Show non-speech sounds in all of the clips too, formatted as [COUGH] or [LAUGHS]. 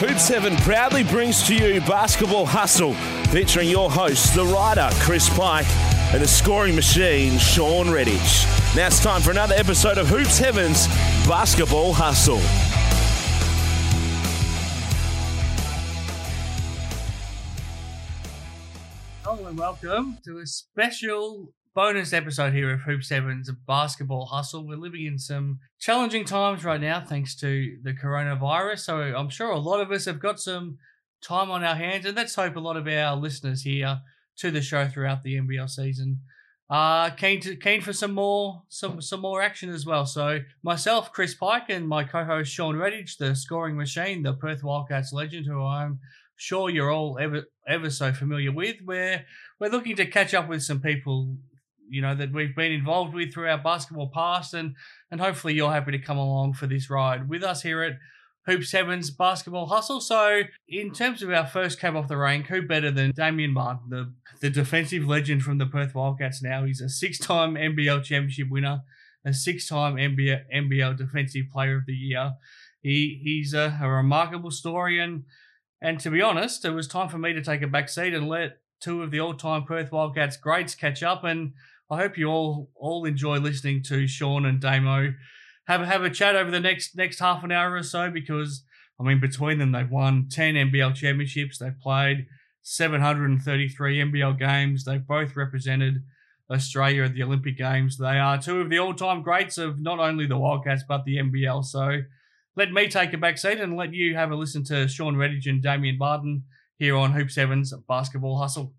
Hoop 7 proudly brings to you Basketball Hustle, featuring your hosts, the writer Chris Pike and the scoring machine Shawn Redhage. Now it's time for another episode of Hoops Heaven's Basketball Hustle. Hello and welcome to a special bonus episode here of Hoop Sevens Basketball Hustle. We're living in some challenging times right now thanks to the coronavirus. So I'm sure a lot of us have got some time on our hands, and let's hope a lot of our listeners here to the show throughout the NBL season uh keen to keen for some more some some more action as well. So myself, Chris Pike, and my co-host Shawn Redhage, the scoring machine, the Perth Wildcats legend, who I'm sure you're all ever ever so familiar with. We're we're looking to catch up with some people, you know, that we've been involved with through our basketball past, and and hopefully you're happy to come along for this ride with us here at Hoop Sevens Basketball Hustle. So, in terms of our first cab off the rank, who better than Damian Martin, the, the defensive legend from the Perth Wildcats now? He's a six time NBL championship winner, a six time NBL, NBL Defensive Player of the Year. He He's a, a remarkable story, and, and to be honest, it was time for me to take a back seat and let two of the all time Perth Wildcats greats catch up. And I hope you all all enjoy listening to Shawn and Damo have have a chat over the next next half an hour or so because I mean between them they've won 10 NBL championships, they've played 733 NBL games, they've both represented Australia at the Olympic Games. They are two of the all-time greats of not only the Wildcats but the NBL. So let me take a back seat and let you have a listen to Shawn Redhage and Damian Martin here on Hoop Sevens Basketball Hustle.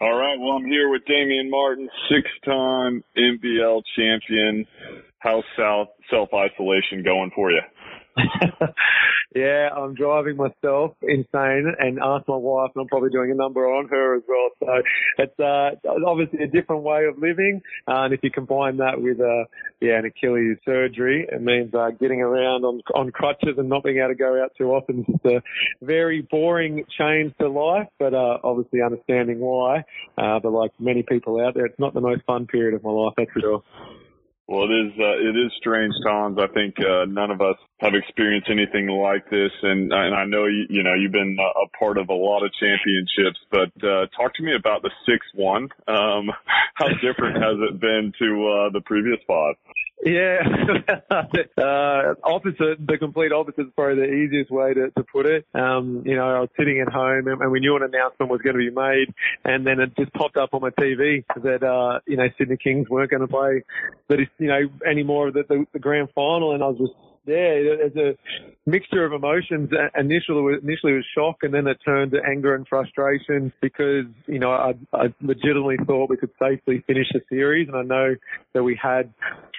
All right, well, I'm here with Damian Martin, six-time NBL champion. How's South self-isolation going for you? [LAUGHS] yeah, I'm driving myself insane and asked my wife, and I'm probably doing a number on her as well. So it's uh, obviously a different way of living. Uh, and if you combine that with uh, yeah, an Achilles surgery, it means uh, getting around on on crutches and not being able to go out too often. It's a very boring change to life, but uh, obviously understanding why. Uh, but like many people out there, it's not the most fun period of my life, that's for sure. Well, it is uh, it is strange times. I think uh, none of us have experienced anything like this, and and I know you you know you've been a part of a lot of championships, but uh, talk to me about the six one. Um, [LAUGHS] how different has it been to uh, the previous five? Yeah, [LAUGHS] uh, opposite, the complete opposite is probably the easiest way to, to put it. Um, you know, I was sitting at home and, and we knew an announcement was going to be made and then it just popped up on my TV that, uh, you know, Sydney Kings weren't going to play, that, you know, any more of the, the, the grand final and I was just yeah, there's a mixture of emotions. Initially, initially it was shock, and then it turned to anger and frustration because you know I, I legitimately thought we could safely finish the series, and I know that we had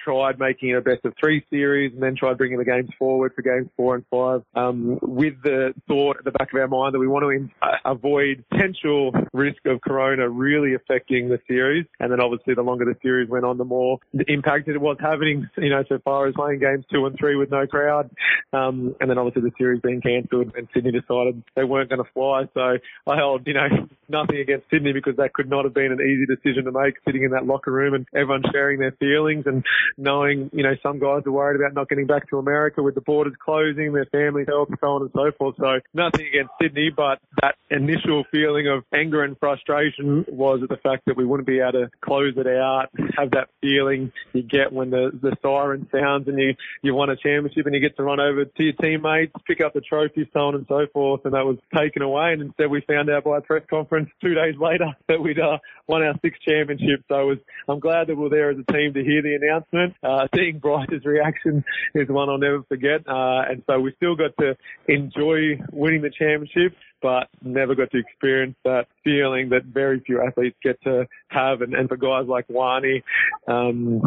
tried making it a best of three series, and then tried bringing the games forward for games four and five, um, with the thought at the back of our mind that we want to uh, avoid potential risk of Corona really affecting the series. And then obviously, the longer the series went on, the more impact it was having, you know, so far as playing games two and three with no crowd. Um, and then obviously the series being cancelled and Sydney decided they weren't going to fly. So I held, you know, [LAUGHS] nothing against Sydney because that could not have been an easy decision to make sitting in that locker room and everyone sharing their feelings and knowing, you know, some guys are worried about not getting back to America with the borders closing, their families' health and so on and so forth. So nothing against Sydney, but that initial feeling of anger and frustration was at the fact that we wouldn't be able to close it out, have that feeling you get when the, the siren sounds and you, you want a championship and you get to run over to your teammates, pick up the trophy, so on and so forth. And that was taken away. And instead we found out by a press conference [LAUGHS] two days later that we'd uh, won our sixth championship. So was, I'm glad that we are there as a team to hear the announcement. Uh, [LAUGHS] seeing Bryce's reaction is one I'll never forget. Uh, and so we still got to enjoy winning the championship but never got to experience that feeling that very few athletes get to have. And, and for guys like Wani, um,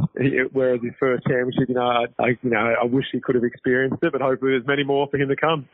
whereas his first championship, you know, I, I, you know, I wish he could have experienced it, but hopefully there's many more for him to come.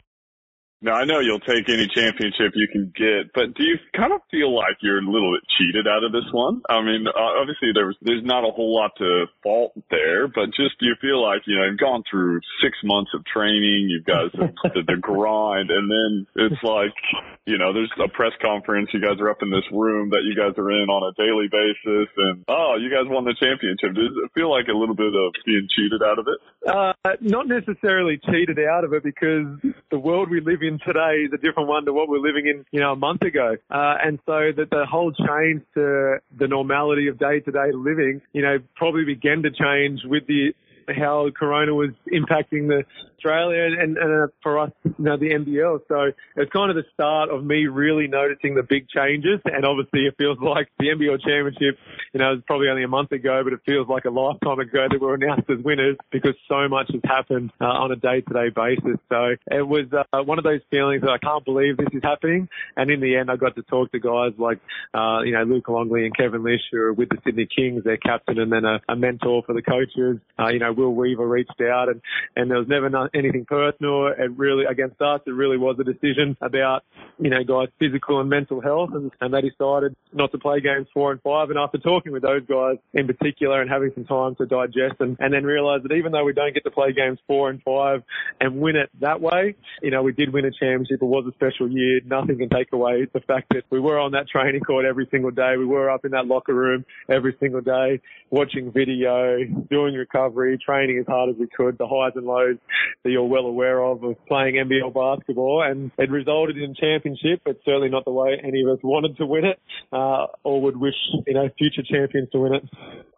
Now I know you'll take any championship you can get, but do you kind of feel like you're a little bit cheated out of this one? I mean, obviously there's there's not a whole lot to fault there, but just do you feel like you know you've gone through six months of training, you've got the, [LAUGHS] the, the grind, and then it's like you know there's a press conference, you guys are up in this room that you guys are in on a daily basis, and oh, you guys won the championship. Does it feel like a little bit of being cheated out of it? Uh, not necessarily cheated out of it because the world we live in today is a different one to what we're living in, you know, a month ago. Uh, and so that the whole change to the normality of day to day living, you know, probably began to change with the how Corona was impacting the Australia and, and uh, for us, you know, the NBL. So it's kind of the start of me really noticing the big changes. And obviously it feels like the NBL championship, you know, it was probably only a month ago, but it feels like a lifetime ago that we were announced as winners because so much has happened uh, on a day to day basis. So it was uh, one of those feelings that I can't believe this is happening. And in the end, I got to talk to guys like, uh, you know, Luke Longley and Kevin Lisch, who are with the Sydney Kings, their captain and then a, a mentor for the coaches. Uh, you know, Will Weaver reached out and, and there was never no, anything personal. It really, against us, it really was a decision about, you know, guys' physical and mental health and, and they decided not to play games four and five. And after talking with those guys in particular and having some time to digest and, and then realize that even though we don't get to play games four and five and win it that way, you know, we did win a championship. It was a special year. Nothing can take away the fact that we were on that training court every single day. We were up in that locker room every single day, watching video, doing recovery, training as hard as we could, the highs and lows that you're well aware of of playing NBL basketball, and it resulted in championship, but certainly not the way any of us wanted to win it, uh, or would wish you know future champions to win it.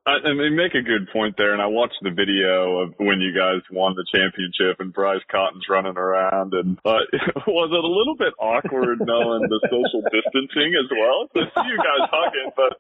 I, I mean, make a good point there, and I watched the video of when you guys won the championship and Bryce Cotton's running around, and uh, [LAUGHS] was it a little bit awkward knowing the social distancing as well to see you guys hugging? But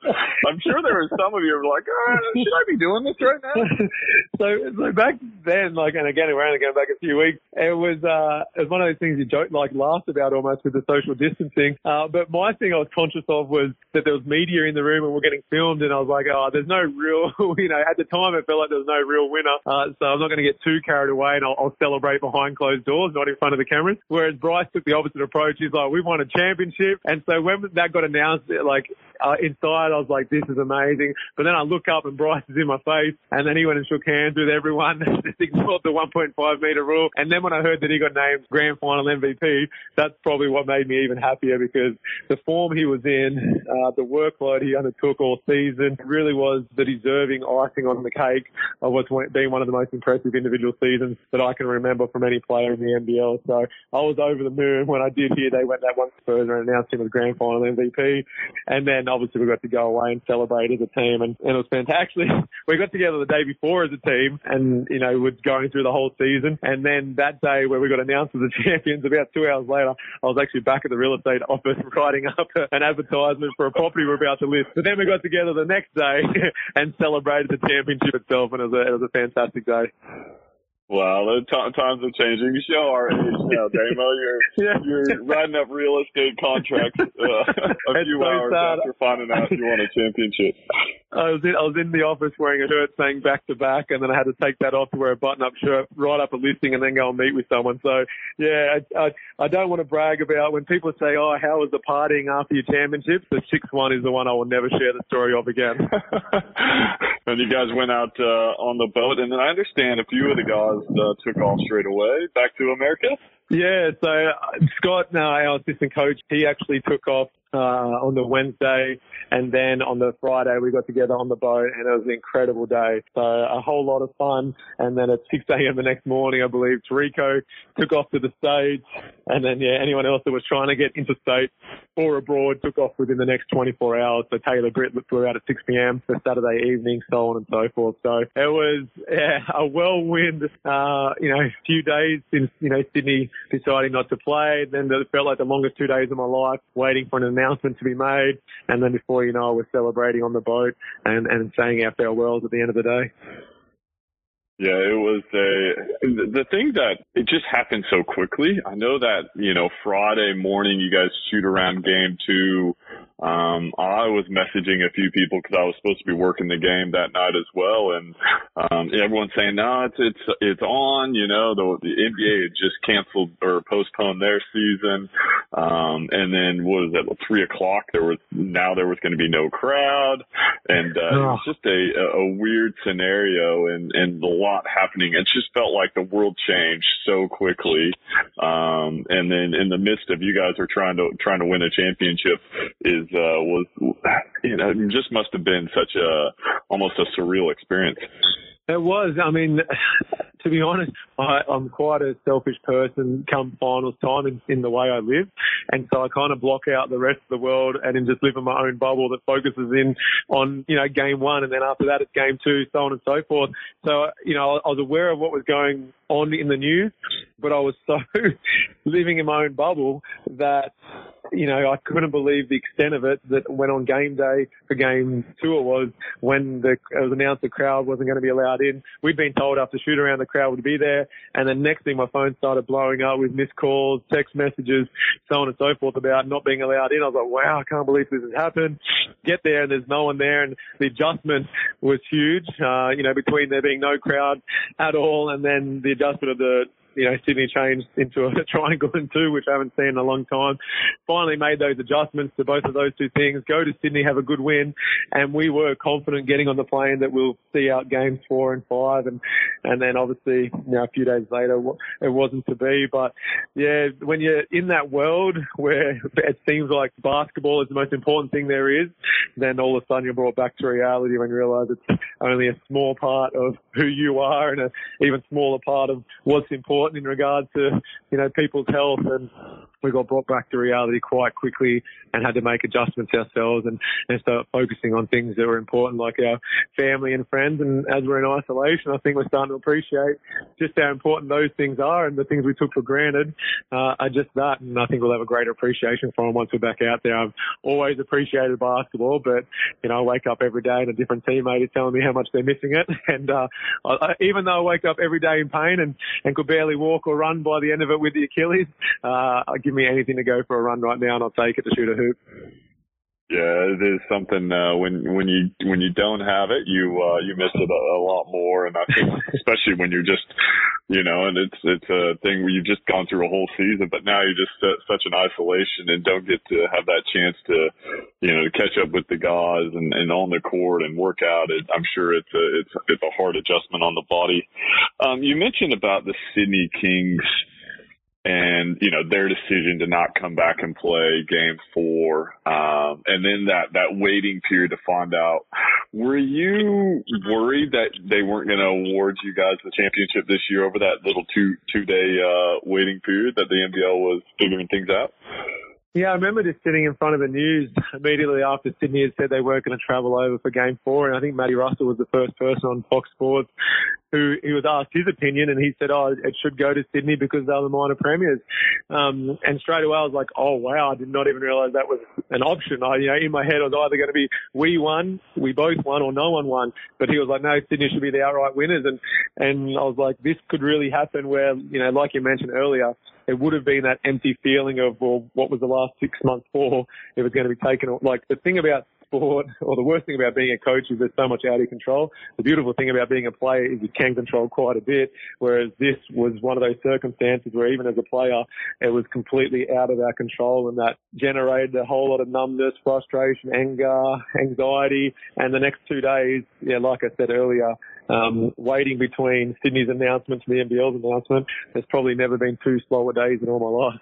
I'm sure there were some of you who were like, oh, "Should I be doing this right now?" [LAUGHS] so, so back then, like, and again, we're only going back a few weeks. It was, uh, it was one of those things you joke, like, laughed about almost with the social distancing. Uh, but my thing I was conscious of was that there was media in the room and we're getting filmed, and I was like, "Oh, there's no real." [LAUGHS] you know, at the time it felt like there was no real winner. Uh, so I'm not going to get too carried away and I'll, I'll, celebrate behind closed doors, not in front of the cameras. Whereas Bryce took the opposite approach. He's like, we've won a championship. And so when that got announced, like, uh, inside, I was like, this is amazing. But then I look up and Bryce is in my face and then he went and shook hands with everyone, [LAUGHS] just ignored the 1.5 meter rule. And then when I heard that he got named grand final MVP, that's probably what made me even happier because the form he was in, uh, the workload he undertook all season really was the deserving icing on the cake of what's been one of the most impressive individual seasons that I can remember from any player in the NBL. So I was over the moon when I did hear they went that one further and announced him as grand final MVP. And then obviously we got to go away and celebrate as a team and, and it was fantastic. [LAUGHS] We got together the day before as a team and, you know, we're going through the whole season. And then that day where we got announced as the [LAUGHS] champions, about two hours later, I was actually back at the real estate office [LAUGHS] writing up an advertisement for a property we're about to list. But then we got together the next day and celebrated the championship itself, and it was a, it was a fantastic day. Wow, the t- times are changing. You show our age [LAUGHS] now, Damo. You're you're writing up real estate contracts uh, a few so hours sad. after finding out you won a championship. I was in I was in the office wearing a shirt saying back to back, and then I had to take that off to wear a button up shirt, write up a listing, and then go and meet with someone. So yeah, I, I, I don't want to brag about when people say, "Oh, how was the partying after your championship?" The sixth one is the one I will never share the story of again. [LAUGHS] [LAUGHS] and you guys went out uh, on the boat, and then I understand a few of the guys uh, took off straight away back to America. Yeah, so uh, Scott, now our assistant coach, he actually took off uh, on the Wednesday, and then on the Friday we got together on the boat, and it was an incredible day. So a whole lot of fun. And then at 6 a.m. the next morning, I believe Terrico took off to the States, and then yeah, anyone else that was trying to get interstate or abroad took off within the next 24 hours. So Taylor Britt flew out at 6 p.m. for Saturday evening, so on and so forth. So it was yeah, a whirlwind, uh, you know, few days since you know Sydney deciding not to play. Then it felt like the longest two days of my life, waiting for an announcement to be made, and then before you know, we're celebrating on the boat and and saying our farewells at the end of the day. Yeah, it was a the thing that it just happened so quickly. I know that you know Friday morning you guys shoot around game two. Um, I was messaging a few people because I was supposed to be working the game that night as well, and um, everyone's saying no, it's it's it's on. You know, the, the NBA had just canceled or postponed their season, um, and then what was it? Three o'clock. There was now there was going to be no crowd, and uh, it was just a a weird scenario and and a lot happening. It just felt like the world changed so quickly, um, and then in the midst of you guys are trying to trying to win a championship is uh, was you know just must have been such a almost a surreal experience. It was. I mean, [LAUGHS] to be honest, I, I'm quite a selfish person come finals time in, in the way I live. And so I kind of block out the rest of the world and just live in my own bubble that focuses in on, you know, game one. And then after that, it's game two, so on and so forth. So, you know, I was aware of what was going on in the news, but I was so [LAUGHS] living in my own bubble that you know, I couldn't believe the extent of it that when on game day for game two it was, when the, it was announced the crowd wasn't going to be allowed in, we'd been told after shoot around the crowd would be there. And the next thing my phone started blowing up with missed calls, text messages, so on and so forth about not being allowed in. I was like, wow, I can't believe this has happened. Get there and there's no one there. And the adjustment was huge, uh, you know, between there being no crowd at all and then the adjustment of the you know, Sydney changed into a [LAUGHS] triangle and two, which I haven't seen in a long time. Finally made those adjustments to both of those two things. Go to Sydney, have a good win, and we were confident getting on the plane that we'll see out games four and five, and and then obviously, you know, a few days later, it wasn't to be. But yeah, when you're in that world where [LAUGHS] it seems like basketball is the most important thing there is, then all of a sudden you're brought back to reality when you realise it's only a small part of who you are and an even smaller part of what's important important in regard to, you know, people's health and we got brought back to reality quite quickly and had to make adjustments ourselves and, and start focusing on things that were important like our family and friends. And as we're in isolation, I think we're starting to appreciate just how important those things are and the things we took for granted uh, are just that. And I think we'll have a greater appreciation for them once we're back out there. I've always appreciated basketball, but, you know, I wake up every day and a different teammate is telling me how much they're missing it. [LAUGHS] And, uh, I, even though I wake up every day in pain and, and could barely walk or run by the end of it with the Achilles, uh, I give me anything to go for a run right now, and I'll take it to shoot a hoop. Yeah, it is something uh, when when you when you don't have it, you uh, you miss it a, a lot more, and I think [LAUGHS] especially when you're just, you know, and it's it's a thing where you've just gone through a whole season, but now you're just uh, such an isolation and don't get to have that chance to, you know, to catch up with the guys and, and on the court and work out. It, I'm sure it's a it's it's a hard adjustment on the body. Um, you mentioned about the Sydney Kings and you know their decision to not come back and play game four um and then that that waiting period to find out were you worried that they weren't going to award you guys the championship this year over that little two two day uh waiting period that the NBL was figuring things out yeah, I remember just sitting in front of the news [LAUGHS] immediately after Sydney had said they weren't going to travel over for game four. And I think Matty Russell was the first person on Fox Sports who he was asked his opinion and he said, oh, it should go to Sydney because they're the minor premiers. Um, and straight away I was like, oh wow, I did not even realize that was an option. I, you know, in my head I was either going to be we won, we both won or no one won. But he was like, no, Sydney should be the outright winners. And, and I was like, this could really happen where, you know, like you mentioned earlier, it would have been that empty feeling of, well, what was the last six months for? It was going to be taken. Like the thing about sport, or the worst thing about being a coach is there's so much out of control. The beautiful thing about being a player is you can control quite a bit, whereas this was one of those circumstances where even as a player, it was completely out of our control and that generated a whole lot of numbness, frustration, anger, anxiety, and the next two days, yeah, like I said earlier, um, waiting between Sydney's announcement to the NBL's announcement, there's probably never been two slower days in all my life.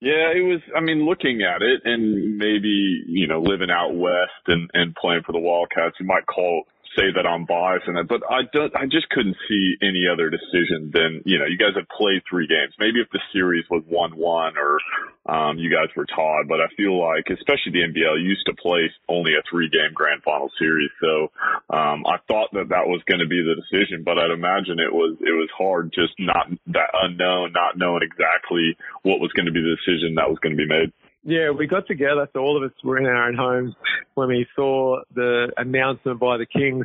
Yeah, it was, I mean, looking at it and maybe, you know, living out west and, and playing for the Wildcats, you might call, say that I'm biased in it, but I don't, I just couldn't see any other decision than, you know, you guys have played three games. Maybe if the series was 1-1 or, um, you guys were tied, but I feel like, especially the NBL used to play only a three game grand final series. So, um, I thought that that was going to be the decision, but I'd imagine it was, it was hard just not that unknown, not knowing exactly what was going to be the decision that was going to be made. Yeah, we got together, so all of us were in our own homes when we saw the announcement by the Kings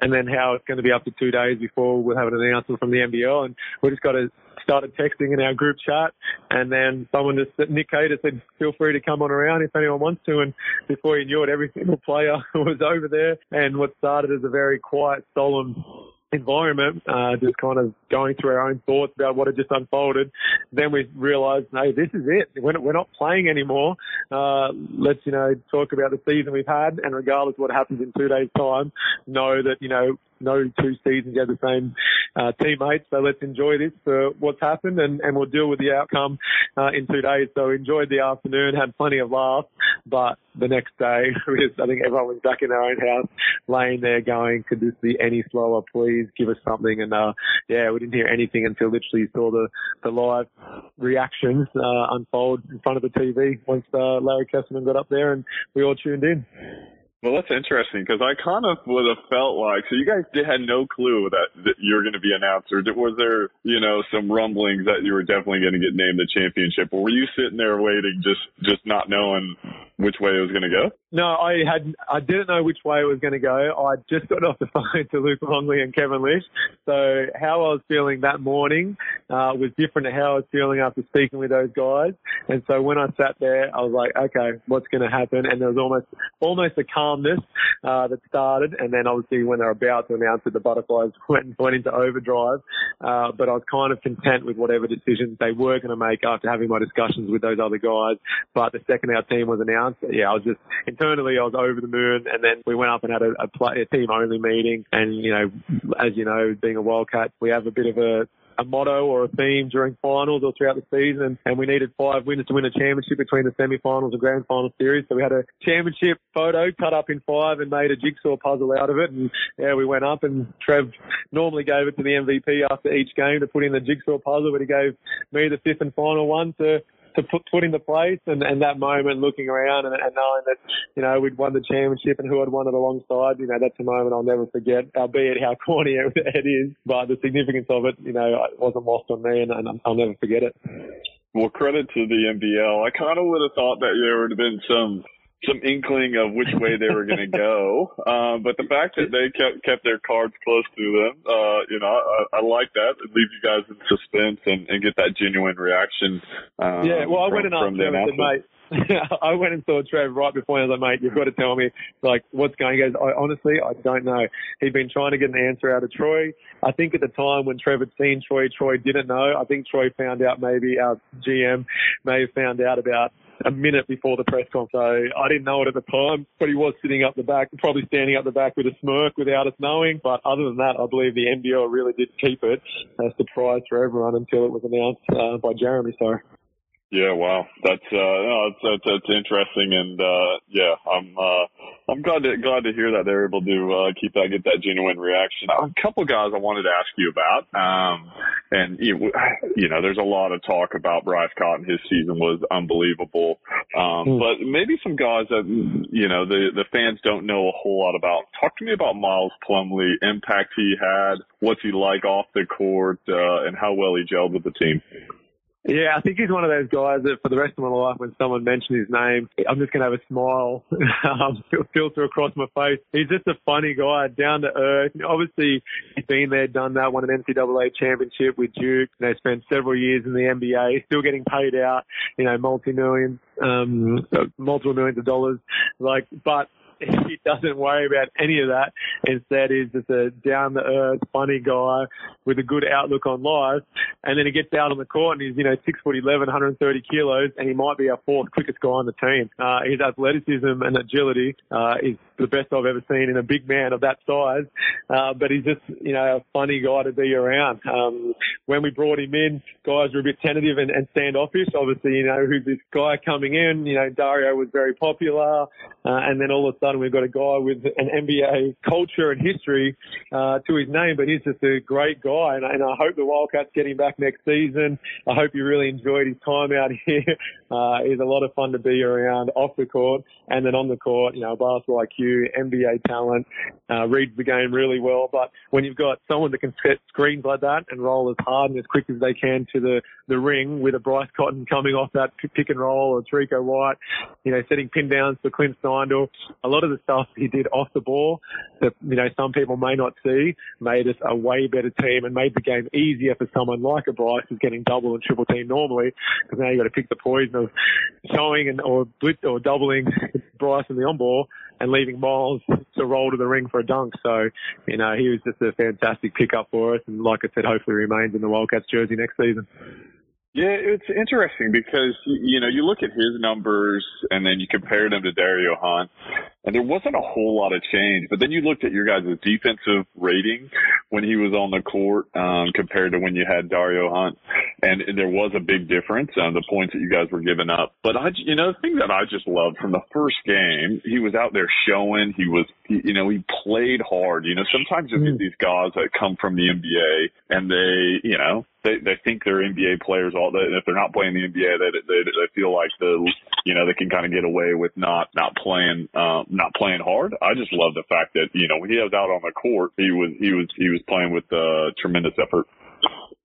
and then how it's going to be up to two days before we'll have an announcement from the NBL. And we just got to started texting in our group chat and then someone just, Nick Cater said, feel free to come on around if anyone wants to. And before you knew it, every single player [LAUGHS] was over there and what started as a very quiet, solemn environment, uh, just kind of going through our own thoughts about what had just unfolded. Then we realised, no, this is it. We're not, playing anymore. Uh, let's, you know, talk about the season we've had and regardless what happens in two days time, know that, you know, no two seasons have the same uh, teammates. So let's enjoy this for what's happened and, and we'll deal with the outcome uh, in two days. So enjoyed the afternoon, had plenty of laughs, but the next day, [LAUGHS] I think everyone was back in their own house, laying there going, could this be any slower? Please give us something. And, uh, yeah, we didn't hear anything until literally saw the, the live reactions, uh, unfold in front of the TV once, uh, Larry Kestelman got up there and we all tuned in. Well, that's interesting because I kind of would have felt like so you guys had no clue that, that you were going to be announced, or was there you know some rumblings that you were definitely going to get named the championship, or were you sitting there waiting, just just not knowing which way it was going to go? No, I had I didn't know which way it was going to go. I just got off the [LAUGHS] phone to Luke Longley and Kevin Lisch, so how I was feeling that morning uh, was different to how I was feeling after speaking with those guys. And so when I sat there, I was like, okay, what's going to happen? And there was almost almost a calmness uh, that started, and then obviously when they're about to announce it, the butterflies [LAUGHS] went went into overdrive. Uh, but I was kind of content with whatever decisions they were going to make after having my discussions with those other guys. But the second our team was announced, yeah, I was just internally I was over the moon, and then we went up and had a, a, play, a team only meeting, and you know, as you know, being a Wildcat, we have a bit of a a motto or a theme during finals or throughout the season, and we needed five winners to win a championship between the semi-finals and grand final series. So we had a championship photo cut up in five and made a jigsaw puzzle out of it. And yeah, we went up and Trev normally gave it to the MVP after each game to put in the jigsaw puzzle, but he gave me the fifth and final one to to put, put into place and, and that moment looking around and, and knowing that, you know, we'd won the championship and who had won it alongside, you know, that's a moment I'll never forget, albeit how [LAUGHS] corny it is, but the significance of it, you know, it wasn't lost on me and, and I'll never forget it. Well, credit to the NBL. I kind of would have thought that there would have been some some inkling of which way they were going to go. Um, [LAUGHS] but the fact that they kept kept their cards close to them, uh, you know, I, I like that. It leaves you guys in suspense and, and get that genuine reaction. Um, yeah, well, I from, went and asked and said, mate. [LAUGHS] I went and saw Trev right before and I was like, mate, you've got to tell me, like, what's going on. He goes, I, honestly, I don't know. He'd been trying to get an answer out of Troy. I think at the time when Trev had seen Troy, Troy didn't know. I think Troy found out maybe our GM may have found out about a minute before the press conference. So I didn't know it at the time, but he was sitting up the back, probably standing up the back with a smirk without us knowing. But other than that, I believe the NBL really did keep it as a surprise for everyone until it was announced uh, by Jeremy. So. Yeah, wow, that's uh, no, that's, that's, that's interesting, and uh, yeah, I'm uh, I'm glad to glad to hear that they're able to uh, keep that get that genuine reaction. A couple guys I wanted to ask you about, um, and you, you know, there's a lot of talk about Bryce Cotton. His season was unbelievable, um, mm. but maybe some guys that you know the the fans don't know a whole lot about. Talk to me about Miles Plumlee, impact he had, what's he like off the court, uh, and how well he gelled with the team. Yeah, I think he's one of those guys that for the rest of my life, when someone mentions his name, I'm just going to have a smile [LAUGHS] um, filter across my face. He's just a funny guy, down to earth. Obviously, he's been there, done that, won an NCAA championship with Duke. Know, spent several years in the NBA, still getting paid out, you know, multi-millions, um, multiple millions of dollars. Like, but [LAUGHS] he doesn't worry about any of that. Instead, he's just a down the earth, funny guy with a good outlook on life. And then he gets out on the court and he's, you know, six foot 11, 130 kilos, and he might be our fourth quickest guy on the team. Uh, his athleticism and agility, uh, is the best I've ever seen in a big man of that size. Uh, but he's just, you know, a funny guy to be around. Um, when we brought him in, guys were a bit tentative and, and standoffish. Obviously, you know, who's this guy coming in? You know, Dario was very popular. Uh, and then all of a sudden we've got a guy with an NBA culture and history, uh, to his name, but he's just a great guy. And, and I hope the Wildcats get him back next season. I hope he really enjoyed his time out [LAUGHS] here. Uh, he's a lot of fun to be around off the court and then on the court, you know, basketball IQ, NBA talent, uh, reads the game really well. But when you've got someone that can set screens like that and roll as hard and as quick as they can to the, the ring with a Bryce Cotton coming off that pick and roll or Terrico White, you know, setting pin downs for Clint Steindl, a lot of the stuff he did off the ball that, you know, some people may not see made us a way better team and made the game easier for someone like a Bryce who's getting double and triple team normally because now you've got to pick the poison of showing and or or doubling [LAUGHS] Bryce in the on ball and leaving Miles to roll to the ring for a dunk. So, you know, he was just a fantastic pickup for us. And like I said, hopefully remains in the Wildcats jersey next season. Yeah, it's interesting because you know you look at his numbers and then you compare them to Dario Hunt, and there wasn't a whole lot of change. But then you looked at your guys' defensive rating when he was on the court um, compared to when you had Dario Hunt, and there was a big difference on the points that you guys were giving up. But I, you know, the thing that I just loved from the first game, he was out there showing. He was, he, you know, he played hard. You know, sometimes you get mm. these guys that come from the NBA and they, you know, they they think they're NBA players all day. And if they're not playing the NBA, they they they feel like the you know they can kind of get away with not not playing um, not playing hard. I just love the fact that you know when he was out on the court, he was he was he was playing with uh, tremendous effort.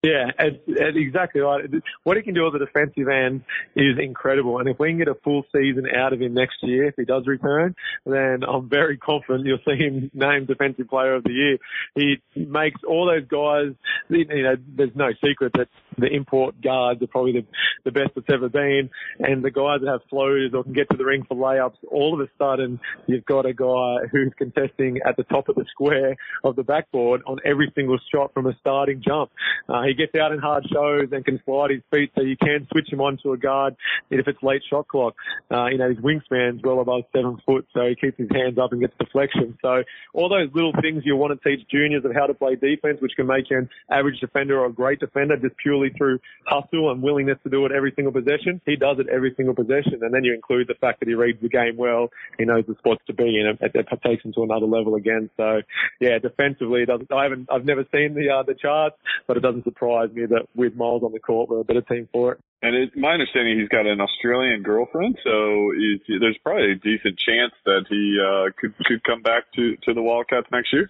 Yeah, and, and exactly right. What he can do as a defensive end is incredible. And if we can get a full season out of him next year, if he does return, then I'm very confident you'll see him named Defensive Player of the Year. He makes all those guys, you know, there's no secret that the import guards are probably the, the best that's ever been. And the guys that have floaters or can get to the ring for layups, all of a sudden you've got a guy who's contesting at the top of the square of the backboard on every single shot from a starting jump. Uh, he gets out in hard shows and can slide his feet so you can switch him onto a guard if it's late shot clock. Uh, you know, his wingspan's well above seven foot, so he keeps his hands up and gets deflection. So all those little things you want to teach juniors of how to play defense, which can make you an average defender or a great defender just purely through hustle and willingness to do it every single possession. He does it every single possession. And then you include the fact that he reads the game well. He knows the spots to be in. It, it takes him to another level again. So yeah, defensively, it doesn't, I haven't, I've never seen the, uh, the charts, but it doesn't surprise me that with Miles on the court, we're a better team for it. And it, my understanding, he's got an Australian girlfriend, so there's probably a decent chance that he uh, could could come back to to the Wildcats next year.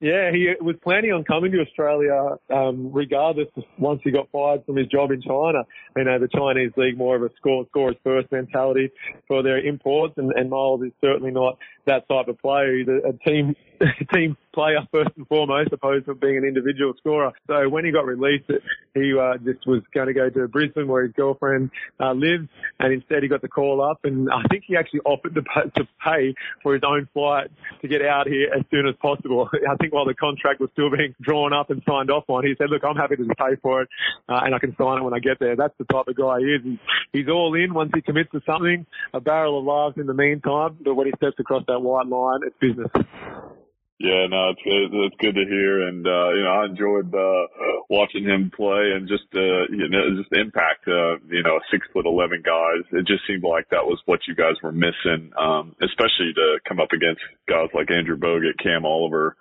Yeah, he was planning on coming to Australia, um, regardless once he got fired from his job in China. You know, the Chinese league more of a score scorers first mentality for their imports, and, and Miles is certainly not that type of player. He's a, a team [LAUGHS] team player first and foremost, opposed to being an individual scorer. So when he got released, he uh, just was going to go to Brisbane where his girlfriend uh, lives, and instead he got the call up, and I think he actually offered to pay, [LAUGHS] to pay for his own flight to get out here as soon as possible. [LAUGHS] I think while the contract was still being drawn up and signed off on, he said, "Look, I'm happy to pay for it, uh, and I can sign it when I get there." That's the type of guy he is. He's, he's all in once he commits to something. A barrel of laughs in the meantime, but when he steps across that white line, it's business. Yeah, no, it's good. It's good to hear, and uh, you know, I enjoyed uh, watching him play and just uh, you know, just impact. Uh, you know, six foot eleven guys. It just seemed like that was what you guys were missing, um, especially to come up against guys like Andrew Bogut, Cam Oliver,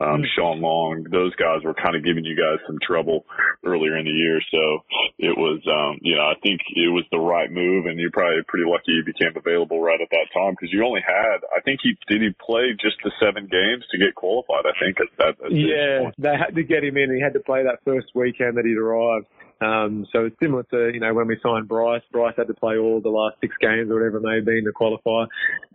um, mm. Shawn Long. Those guys were kind of giving you guys some trouble earlier in the year. So it was, um, you know, I think it was the right move, and you're probably pretty lucky he became available right at that time because you only had, I think he did he play just the seven games to get qualified. I think at that. At yeah, they had to get him in. He had to play that first weekend that he'd arrived. Um, so it's similar to, you know, when we signed Bryce, Bryce had to play all the last six games or whatever it may have been to qualify.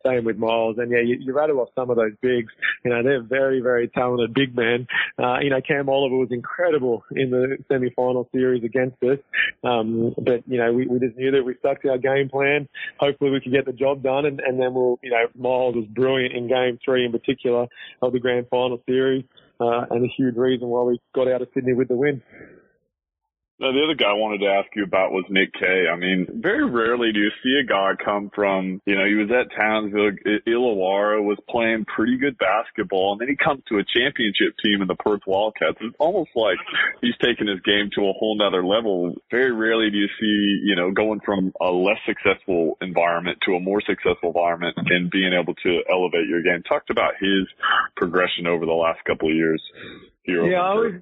Same with Miles. And yeah, you, you rattle off some of those bigs. You know, they're very, very talented big men. Uh, you know, Cam Oliver was incredible in the semi-final series against us. Um, but, you know, we, we just knew that we stuck to our game plan. Hopefully we could get the job done and, and then we'll, you know, Miles was brilliant in game three in particular of the grand final series. Uh, and a huge reason why we got out of Sydney with the win. Now, the other guy I wanted to ask you about was Nick Kay. I mean, very rarely do you see a guy come from, you know, he was at Townsville, Illawarra, was playing pretty good basketball, and then he comes to a championship team in the Perth Wildcats. It's almost like he's taken his game to a whole nother level. Very rarely do you see, you know, going from a less successful environment to a more successful environment and being able to elevate your game. Talked about his progression over the last couple of years. Yeah, I always,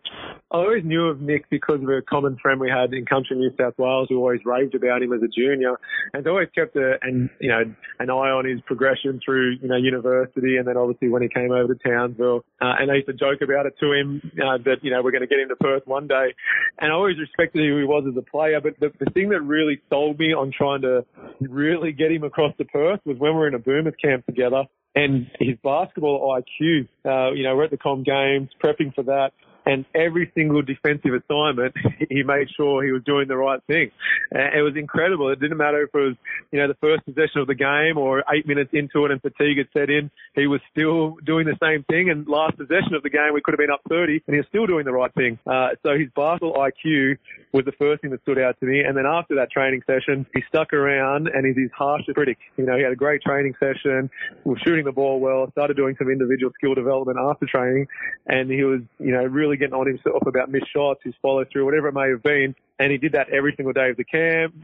I always knew of Nick because of a common friend we had in country New South Wales who always raved about him as a junior and always kept a, and, you know, an eye on his progression through, you know, university and then obviously when he came over to Townsville. Uh, and I used to joke about it to him, uh, that, you know, we're going to get him to Perth one day. And I always respected who he was as a player, but the, the thing that really sold me on trying to really get him across to Perth was when we were in a Boomers camp together and his basketball IQ. Uh, you know, we're at the Com Games prepping for that, and every single defensive assignment, [LAUGHS] he made sure he was doing the right thing. And it was incredible. It didn't matter if it was, you know, the first possession of the game or eight minutes into it and fatigue had set in, he was still doing the same thing. And last possession of the game, we could have been up 30 and he was still doing the right thing. Uh, so his basketball IQ was the first thing that stood out to me. And then after that training session, he stuck around and he's his harshest critic. You know, he had a great training session, was shooting the ball well, started doing some individual skill development after training, and he was, you know, really getting on himself about missed shots, his follow through, whatever it may have been. And he did that every single day of the camp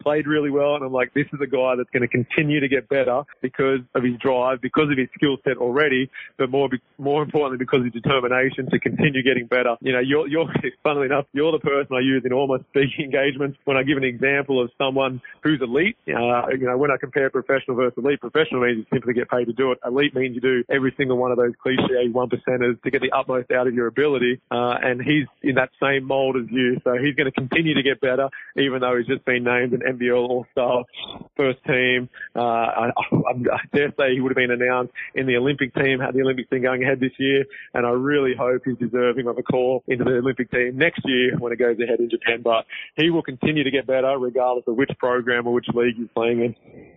played really well, and I'm like, this is a guy that's going to continue to get better because of his drive, because of his skill set already, but more more importantly because of his determination to continue getting better. You know, you're you're [LAUGHS] funnily enough, you're the person I use in all my speaking [LAUGHS] engagements when I give an example of someone who's elite. Uh, you know, when I compare professional versus elite, professional means you simply get paid to do it. Elite means you do every single one of those cliche one percenters to get the utmost out of your ability. Uh, and he's in that same mold as you, so he's going to continue to get better, even though he's just been named an NBL All-Star first team. Uh, I, I, I dare say he would have been announced in the Olympic team had the Olympic thing going ahead this year, and I really hope he's deserving of a call into the Olympic team next year when it goes ahead in Japan. But he will continue to get better regardless of which program or which league he's playing in.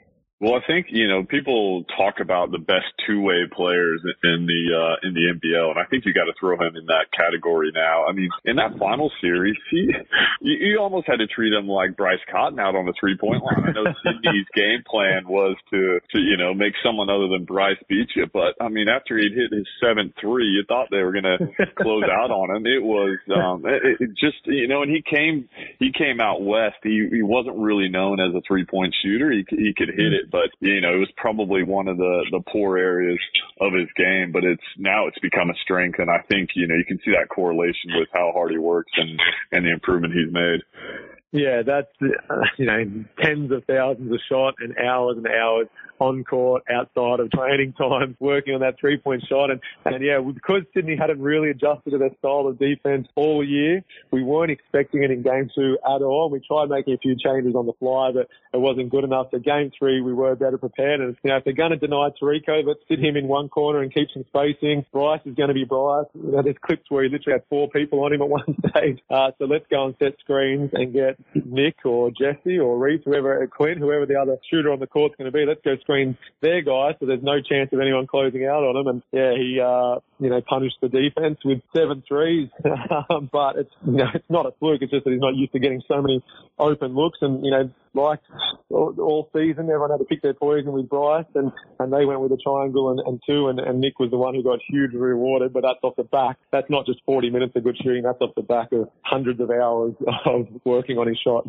Well, I think you know people talk about the best two-way players in the uh, in the NBL, and I think you got to throw him in that category now. I mean, in that final series, he [LAUGHS] you, you almost had to treat him like Bryce Cotton out on the three-point line. I know Sydney's [LAUGHS] game plan was to to you know make someone other than Bryce beat you, but I mean after he'd hit his seventh three, you thought they were going [LAUGHS] to close out on him. It was um, it, it just you know, and he came he came out west. He he wasn't really known as a three-point shooter. He he could hit it but you know, it was probably one of the the poor areas of his game. But it's now it's become a strength, and I think you know you can see that correlation with how hard he works and and the improvement he's made. Yeah, that's uh, you know tens of thousands of shot and hours and hours on court outside of training time working on that three point shot. And, and yeah, because Sydney hadn't really adjusted to their style of defense all year, we weren't expecting it in game two at all. We tried making a few changes on the fly, but it wasn't good enough. So game three, we were better prepared. And, you know, if they're going to deny Terrico, let's sit him in one corner and keep some spacing. Bryce is going to be Bryce. You know, there's clips where he literally had four people on him at one [LAUGHS] stage. Uh, so let's go and set screens and get Nick or Jesse or Reese, whoever, Clint, whoever the other shooter on the court's going to be. Let's go screen their guys, so there's no chance of anyone closing out on him. And yeah, he uh, you know punished the defense with seven threes, [LAUGHS] but it's you know it's not a fluke. It's just that he's not used to getting so many open looks. And you know, like all, all season, everyone had to pick their poison with Bryce, and and they went with a triangle and, and two, and, and Nick was the one who got hugely rewarded. But that's off the back. That's not just 40 minutes of good shooting. That's off the back of hundreds of hours [LAUGHS] of working on his shot.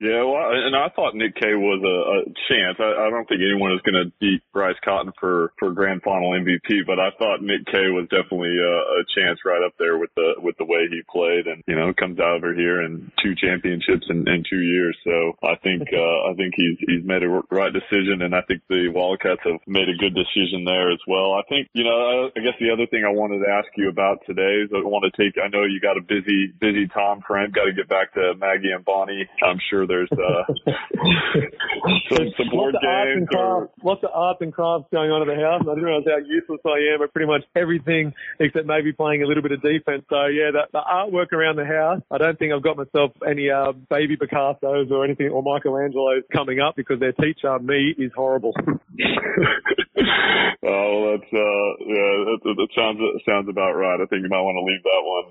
Yeah, well, and I thought Nick Kay was a, a chance. I, I don't think anyone is going to beat Bryce Cotton for for grand final MVP, but I thought Nick Kay was definitely a, a chance right up there with the with the way he played, and you know comes out over here and two championships in, in two years. So I think uh, I think he's he's made a right decision, and I think the Wildcats have made a good decision there as well. I think you know I, I guess the other thing I wanted to ask you about today is I want to take. I know you got a busy busy time frame. Got to get back to Maggie and Bonnie. I'm sure there's uh, [LAUGHS] some, some board games or lots of arts and crafts going on at the house. I didn't realize how useless I am at pretty much everything except maybe playing a little bit of defense. So yeah, the, the artwork around the house. I don't think I've got myself any uh, baby Picasso's or anything or Michelangelo's coming up because their teacher me is horrible. [LAUGHS] oh, that's uh, yeah, that, that sounds sounds about right. I think you might want to leave that one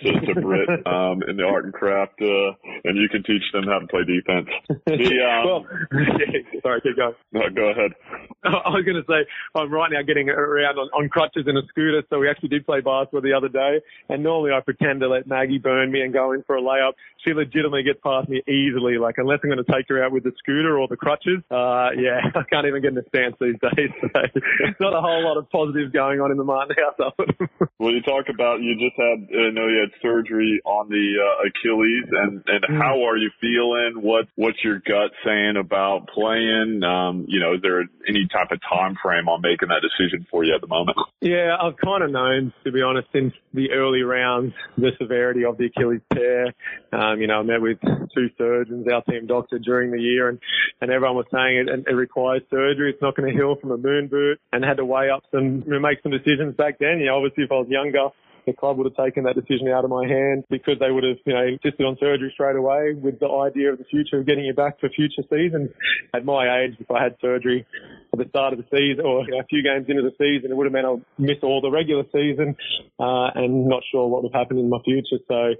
to, to Brit [LAUGHS] um, in the art and craft, uh, and you can teach them how to play defense. [LAUGHS] The, um, well, [LAUGHS] sorry, keep going. No, go ahead. I was going to say I'm right now getting around on, on crutches in a scooter, so we actually did play basketball the other day. And normally I pretend to let Maggie burn me and go in for a layup. She legitimately gets past me easily. Like unless I'm going to take her out with the scooter or the crutches, uh, yeah, I can't even get in the stance these days. So not a whole lot of positives going on in the Martin household. well, you talk about you just had, I know you had surgery on the uh, Achilles, and and mm. how are you feeling? What what's your gut saying about playing? Um, you know, is there any type of time frame on making that decision for you at the moment? Yeah, I've kind of known, to be honest, since the early rounds, the severity of the Achilles tear. Um, you know, I met with two surgeons, our team doctor, during the year, and and everyone was saying it, it requires surgery. It's not going to heal from a moon boot, and had to weigh up some, make some decisions back then. You know, obviously, if I was younger the club would have taken that decision out of my hands because they would have, you know, insisted on surgery straight away with the idea of the future of getting you back for future seasons. At my age, if I had surgery at the start of the season or you know, a few games into the season, it would have meant I'll miss all the regular season uh, and not sure what would have happened in my future. So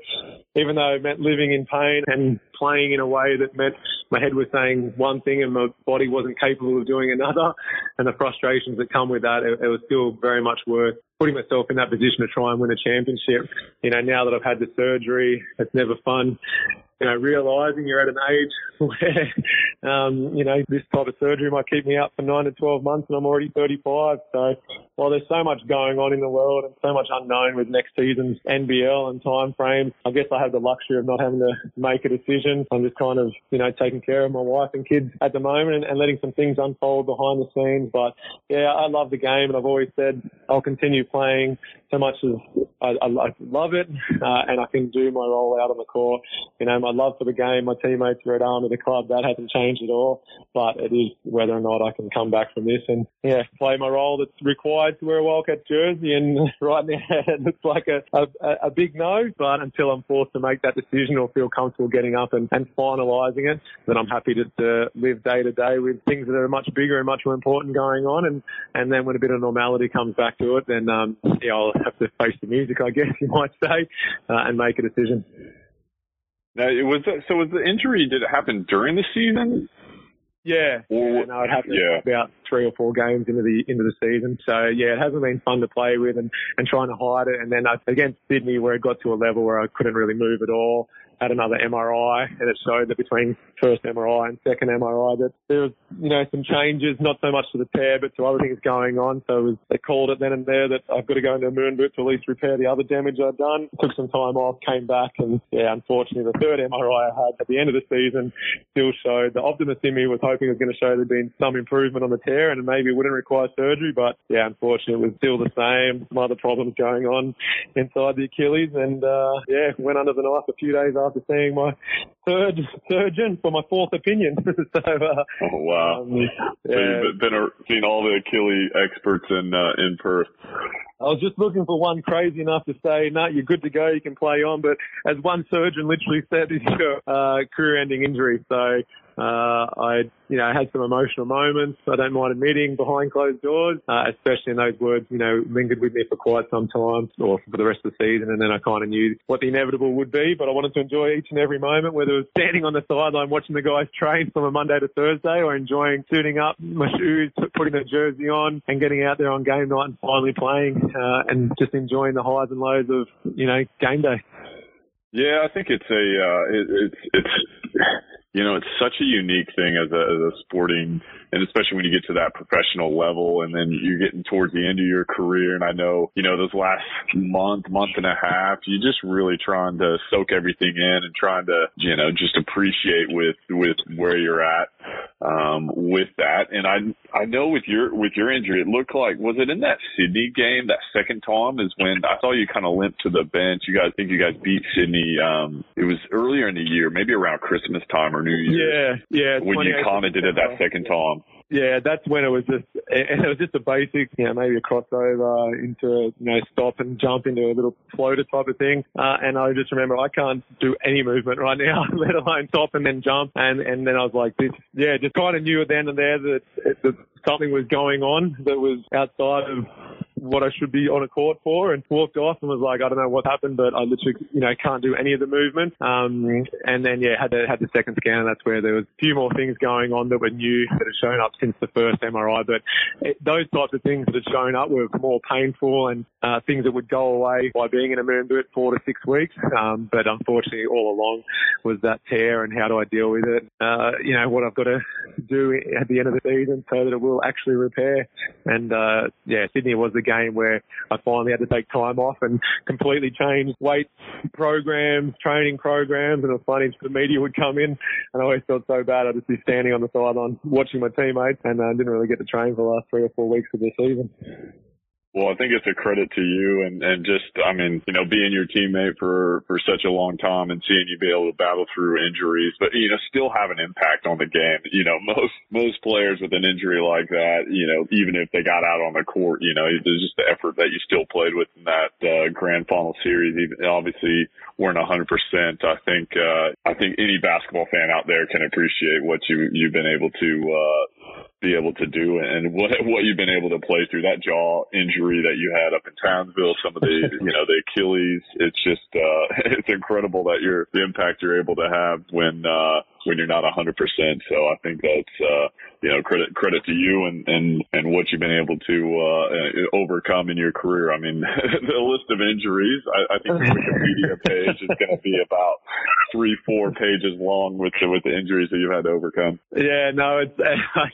even though it meant living in pain and playing in a way that meant my head was saying one thing and my body wasn't capable of doing another, and the frustrations that come with that, it, it was still very much worth putting myself in that position to try and win a championship. You know, now that I've had the surgery, it's never fun you know, realizing you're at an age [LAUGHS] where, um, you know, this type of surgery might keep me out for nine to 12 months and I'm already 35. So while there's so much going on in the world and so much unknown with next season's NBL and time frames, I guess I have the luxury of not having to [LAUGHS] make a decision. I'm just kind of, you know, taking care of my wife and kids at the moment and, and letting some things unfold behind the scenes. But yeah, I love the game and I've always said I'll continue playing so much as I, I, I love it uh, and I can do my role out on the court. You know, my love for the game, my teammates arm of the club, that hasn't changed at all. But it is whether or not I can come back from this and yeah, play my role that's required to wear a Wildcat jersey. And [LAUGHS] right now it looks like a, a, a big no, but until I'm forced to make that decision or feel comfortable getting up and, and finalising it, then I'm happy just to live day to day with things that are much bigger and much more important going on. And, and then when a bit of normality comes back to it, then um, yeah, I'll have to face the music, I guess [LAUGHS] you might say, uh, and make a decision. Now, it was so. Was the injury? Did it happen during the season? Yeah, or, yeah no, it happened yeah. about three or four games into the into the season. So yeah, it hasn't been fun to play with and and trying to hide it. And then uh, against Sydney, where it got to a level where I couldn't really move at all, had another MRI, and it showed that between first MRI and second MRI that there was you know some changes, not so much to the tear, but to other things going on. So it was, they called it then and there that I've got to go into a moon boot to at least repair the other damage I'd done. Took some time off, came back, and yeah, unfortunately the third MRI I had at the end of the season still showed the optimist in me was hoping it was going to show there'd been some improvement on the tear and maybe it wouldn't require surgery, but yeah, unfortunately it was still the same. Some other problems going on inside the Achilles, and uh, yeah, went under the knife a few days after seeing my third surgeon for my fourth opinion. [LAUGHS] so, uh, oh wow! Um, yeah. So you've been, been seen all the Achilles experts in uh, in Perth. I was just looking for one crazy enough to say, no, you're good to go, you can play on. But as one surgeon literally said, [LAUGHS] it's your uh, career-ending injury. So uh, I, you know, had some emotional moments. I don't mind admitting behind closed doors, uh, especially in those words, you know, lingered with me for quite some time or for the rest of the season. And then I kind of knew what the inevitable would be, but I wanted to enjoy each and every moment, whether it was standing on the sideline watching the guys train from a Monday to Thursday or enjoying suiting up my shoes, putting the jersey on and getting out there on game night and finally playing, uh, and just enjoying the highs and lows of, you know, game day. Yeah, I think it's a uh, it, it's it's you know it's such a unique thing as a, as a sporting and especially when you get to that professional level and then you're getting towards the end of your career. And I know, you know, those last month, month and a half, you're just really trying to soak everything in and trying to, you know, just appreciate with, with where you're at, um, with that. And I, I know with your, with your injury, it looked like, was it in that Sydney game, that second time is when I saw you kind of limp to the bench. You guys I think you guys beat Sydney. Um, it was earlier in the year, maybe around Christmas time or New Year. Yeah. Yeah. When you commented at that second time. Yeah, that's when it was just and it was just a basic, you know, maybe a crossover into you know stop and jump into a little floater type of thing. Uh, and I just remember I can't do any movement right now, [LAUGHS] let alone stop and then jump. And and then I was like, this, yeah, just kind of knew at the end of there that, that something was going on that was outside of what I should be on a court for and walked off and was like, I don't know what happened, but I literally, you know, can't do any of the movement. Um, and then, yeah, had the, had the second scan and that's where there was a few more things going on that were new that had shown up since the first MRI. But it, those types of things that had shown up were more painful and uh, things that would go away by being in a moon boot four to six weeks. Um, but unfortunately, all along was that tear and how do I deal with it? Uh, you know, what I've got to do at the end of the season so that it will actually repair. And, uh, yeah, Sydney was the game where I finally had to take time off and completely change weight programs, training programs. And it was funny, the media would come in and I always felt so bad. I'd just be standing on the sideline watching my teammates and uh, didn't really get to train for the last three or four weeks of the season. Well, I think it's a credit to you and, and just, I mean, you know, being your teammate for, for such a long time and seeing you be able to battle through injuries, but, you know, still have an impact on the game. You know, most, most players with an injury like that, you know, even if they got out on the court, you know, there's just the effort that you still played with in that, uh, grand final series. Even obviously weren't a 100%. I think uh, I think any basketball fan out there can appreciate what you you've been able to uh, be able to do and what [LAUGHS] what you've been able to play through that jaw injury that you had up in Townsville, some of the [LAUGHS] you know the Achilles. It's just uh, [LAUGHS] it's incredible that you're the impact you're able to have when uh, when you're not 100%. So I think that's uh, you know credit credit to you and and and what you've been able to uh, overcome in your career. I mean [LAUGHS] the list of injuries. I, I think the Wikipedia [LAUGHS] page is going to be about three four pages long with the with the injuries that you've had to overcome. Yeah, no, it's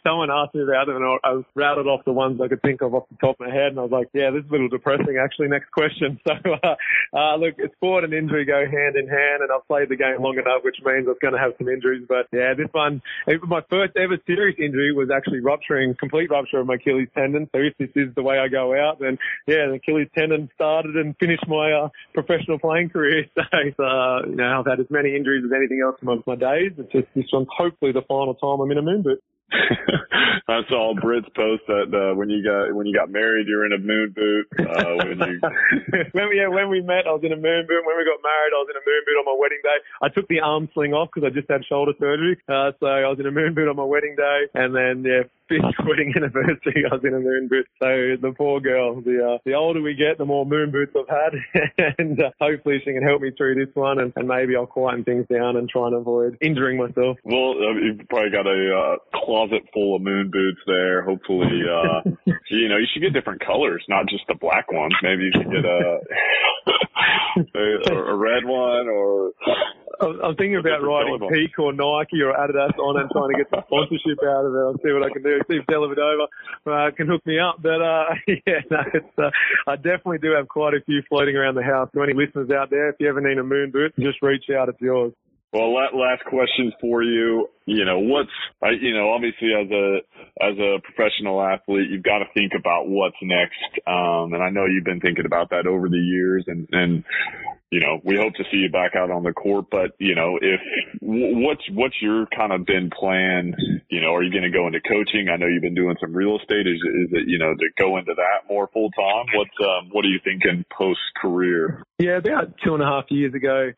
someone asked me about them, and I was routed off the ones I could think of off the top of my head, and I was like, yeah, this is a little depressing, actually. Next question. [LAUGHS] So, uh, uh, look, sport and injury go hand in hand, and I've played the game long enough, which means I was going to have some injuries. But yeah, this one, my first ever serious injury was actually rupturing, complete rupture of my Achilles tendon. So if this is the way I go out, then yeah, the Achilles tendon started and finished my uh, professional playing career. [LAUGHS] So, uh, you know, I've had as many injuries as anything else in my, my days. It's just this one's hopefully the final time I'm in a moon boot. [LAUGHS] I saw Brits post that uh, when you got when you got married, you were in a moon boot. Uh, when you [LAUGHS] when we yeah, when we met, I was in a moon boot. When we got married, I was in a moon boot on my wedding day. I took the arm sling off because I just had shoulder surgery, uh, so I was in a moon boot on my wedding day. And then yeah, fifth wedding anniversary, I was in a moon boot. So the poor girl. The uh, the older we get, the more moon boots I've had, [LAUGHS] and uh, hopefully she can help me through this one, and, and maybe I'll quieten things down and try and avoid injuring myself. Well, uh, you've probably got a uh, closet full of moon boots there. Hopefully, uh, [LAUGHS] you know, you should get different colors, not just the black ones. Maybe you should get a [LAUGHS] a, a red one or I'm thinking about writing Peak or Nike or Adidas on and trying to get some [LAUGHS] sponsorship out of it. I'll see what I can do. See if Dellavedova uh, can hook me up. But uh, [LAUGHS] yeah, no, it's, uh, I definitely do have quite a few floating around the house. So any listeners out there, if you ever need a moon boot, just reach out. It's yours. Well, that last question for you. You know, what's, you know, obviously as a, as a professional athlete, you've got to think about what's next. Um, and I know you've been thinking about that over the years and, and, you know, we hope to see you back out on the court, but, you know, if, what's, what's your kind of been plan? You know, are you going to go into coaching? I know you've been doing some real estate. Is, is it, you know, to go into that more full time? What's, um, what are you thinking post career? Yeah, about two and a half years ago,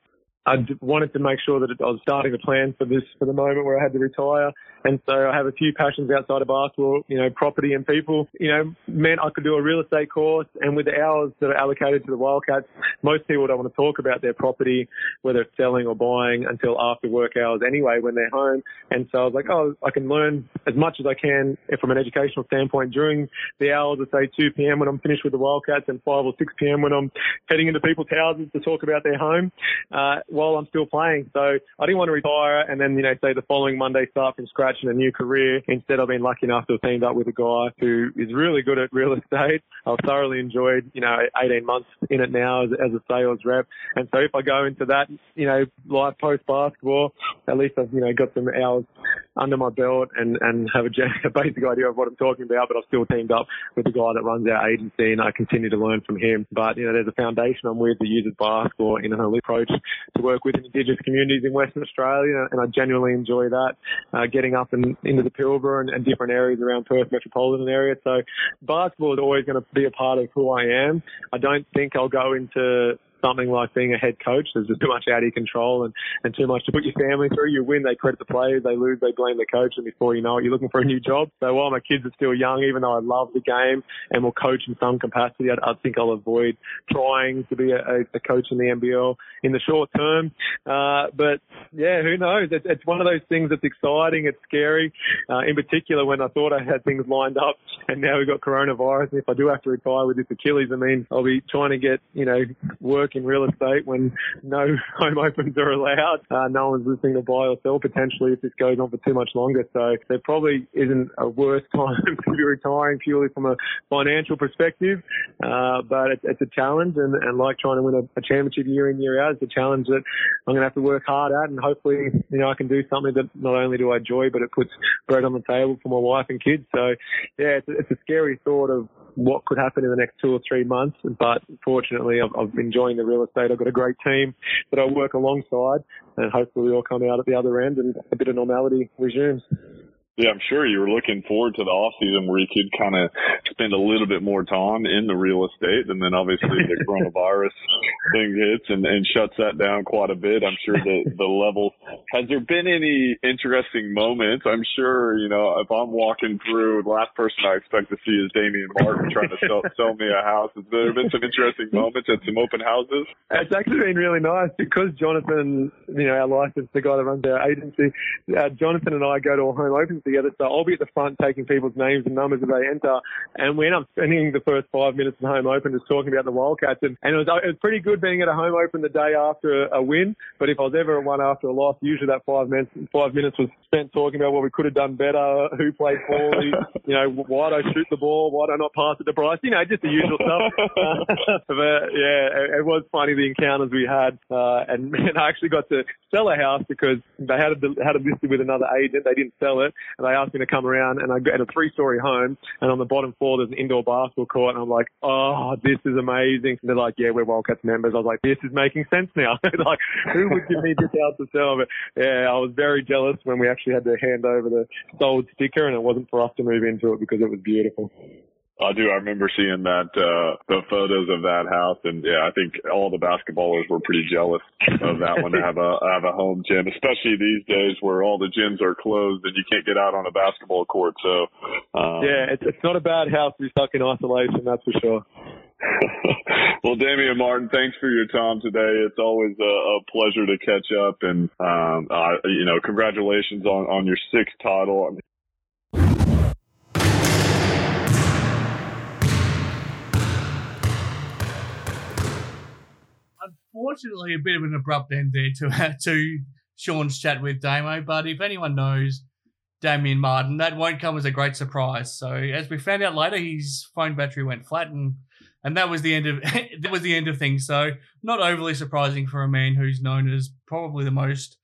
I wanted to make sure that I was starting to plan for this for the moment where I had to retire. And so I have a few passions outside of basketball, you know, property and people, you know, meant I could do a real estate course. And with the hours that are allocated to the Wildcats, most people don't want to talk about their property, whether it's selling or buying until after work hours anyway when they're home. And so I was like, oh, I can learn as much as I can from an educational standpoint during the hours of say 2 p.m. when I'm finished with the Wildcats and 5 or 6 p.m. when I'm heading into people's houses to talk about their home. Uh, while I'm still playing. So I didn't want to retire and then, you know, say the following Monday start from scratch a new career. Instead, I've been lucky enough to have teamed up with a guy who is really good at real [LAUGHS] estate. I've thoroughly enjoyed, you know, 18 months in it now as, as a sales rep. And so if I go into that, you know, life post basketball, at least I've, you know, got some hours under my belt and, and have a, [LAUGHS] a basic idea of what I'm talking about, but I've still teamed up with the guy that runs our agency and I continue to learn from him. But, you know, there's a foundation I'm with that uses basketball in an approach to work with Indigenous communities in Western Australia and I genuinely enjoy that, uh, getting up and into the Pilbara and, and different areas around Perth metropolitan area. So basketball is always going to be a part of who I am. I don't think I'll go into something like being a head coach. There's just too much out of your control and, and too much to put your family through. You win, they credit the players. They lose, they blame the coach. And before you know it, you're looking for a new job. So while my kids are still young, even though I love the game and will coach in some capacity, I, I think I'll avoid trying to be a, a, coach in the NBL in the short term. Uh, but yeah, who knows? It's, it's one of those things that's exciting. It's scary. Uh, in particular, when I thought I had things lined up and now we've got coronavirus. And if I do have to retire with this Achilles, I mean, I'll be trying to get, you know, work in real estate when no [LAUGHS] home opens are allowed. Uh, no one's listening to buy or sell potentially if this goes on for too much longer. So there probably isn't a worse [LAUGHS] time to be retiring purely from a financial perspective. Uh, but it's, it's, a challenge and, and like trying to win a, a, championship year in, year out, it's a challenge that I'm going to have to work hard at and hopefully, you know, I can do something that not only do I enjoy, but it puts bread on the table for my wife and kids. So yeah, it's, it's a scary thought of what could happen in the next two or three months. But fortunately, I've, I've been enjoying the real estate. I've got a great team that I work alongside, and hopefully we all come out at the other end and a bit of normality resumes. Yeah, I'm sure you were looking forward to the off season where you could kind of spend a little bit more time in the real estate, and then obviously the [LAUGHS] coronavirus thing hits and, and shuts that down quite a bit. I'm sure that the level. Has there been any interesting moments? I'm sure you know if I'm walking through, the last person I expect to see is Damian Martin trying to sell, sell me a house. Has there been some interesting moments at some open houses? It's actually been really nice because Jonathan, you know, our licensed the guy that runs our agency, uh, Jonathan and I go to all home opens together. So I'll be at the front taking people's names and numbers as they enter. And we end up spending the first five minutes at home open just talking about the Wildcats. And, and it, was, it was pretty good being at a home open the day after a, a win. But if I was ever at one after a loss, usually that five minutes, five minutes was spent talking about what we could have done better, who played poorly, [LAUGHS] you know, why don't I shoot the ball, why don't I not pass it to Bryce, you know, just the usual stuff. [LAUGHS] [LAUGHS] but yeah, it, it, was funny the encounters we had. Uh, and, and I actually got to sell a house because they had it, had it listed with another agent. They didn't sell it. And they asked me to come around and I got a three story home and on the bottom floor there's an indoor basketball court and I'm like, oh, this is amazing. And they're like, yeah, we're Wildcats members. I was like, this is making sense now. [LAUGHS] like, who would give me this house to sell? But yeah, I was very jealous when we actually had to hand over the sold sticker and it wasn't for us to move into it because it was beautiful. I do. I remember seeing that uh the photos of that house, and yeah, I think all the basketballers were pretty jealous of that one to have a [LAUGHS] have a home gym, especially these days where all the gyms are closed and you can't get out on a basketball court. So um, yeah, it's it's not a bad house to be stuck in isolation, that's for sure. [LAUGHS] well, Damian Martin, thanks for your time today. It's always a, a pleasure to catch up, and um, uh, you know, congratulations on on your sixth title. Unfortunately a bit of an abrupt end there to [LAUGHS] to Shawn's chat with Damo. But if anyone knows Damian Martin, that won't come as a great surprise. So as we found out later, his phone battery went flat, and and that was the end of [LAUGHS] that was the end of things. So not overly surprising for a man who's known as probably the most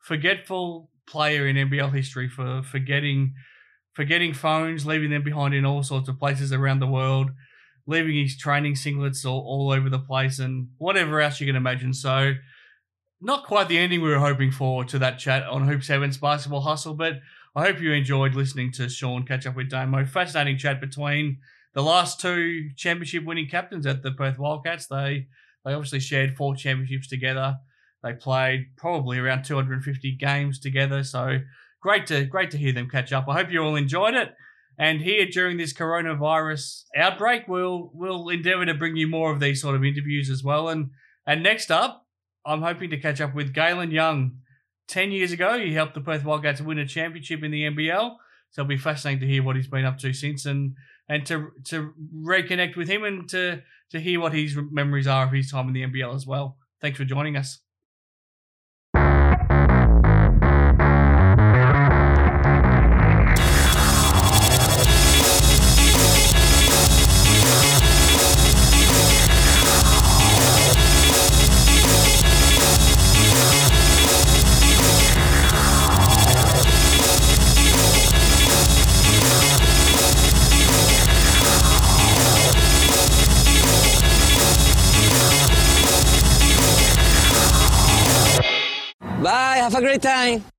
forgetful player in NBL history for forgetting forgetting phones, leaving them behind in all sorts of places around the world leaving his training singlets all, all over the place and whatever else you can imagine. So, not quite the ending we were hoping for to that chat on Hoop 7's Basketball Hustle, but I hope you enjoyed listening to Shawn catch up with Damo. Fascinating chat between the last two championship winning captains at the Perth Wildcats. They they obviously shared four championships together. They played probably around 250 games together. So great to great to hear them catch up. I hope you all enjoyed it. And here during this coronavirus outbreak, we'll we'll endeavour to bring you more of these sort of interviews as well. And and next up, I'm hoping to catch up with Galen Young. Ten years ago, he helped the Perth Wildcats win a championship in the NBL. So it'll be fascinating to hear what he's been up to since, and and to to reconnect with him and to to hear what his memories are of his time in the NBL as well. Thanks for joining us. Have a great time.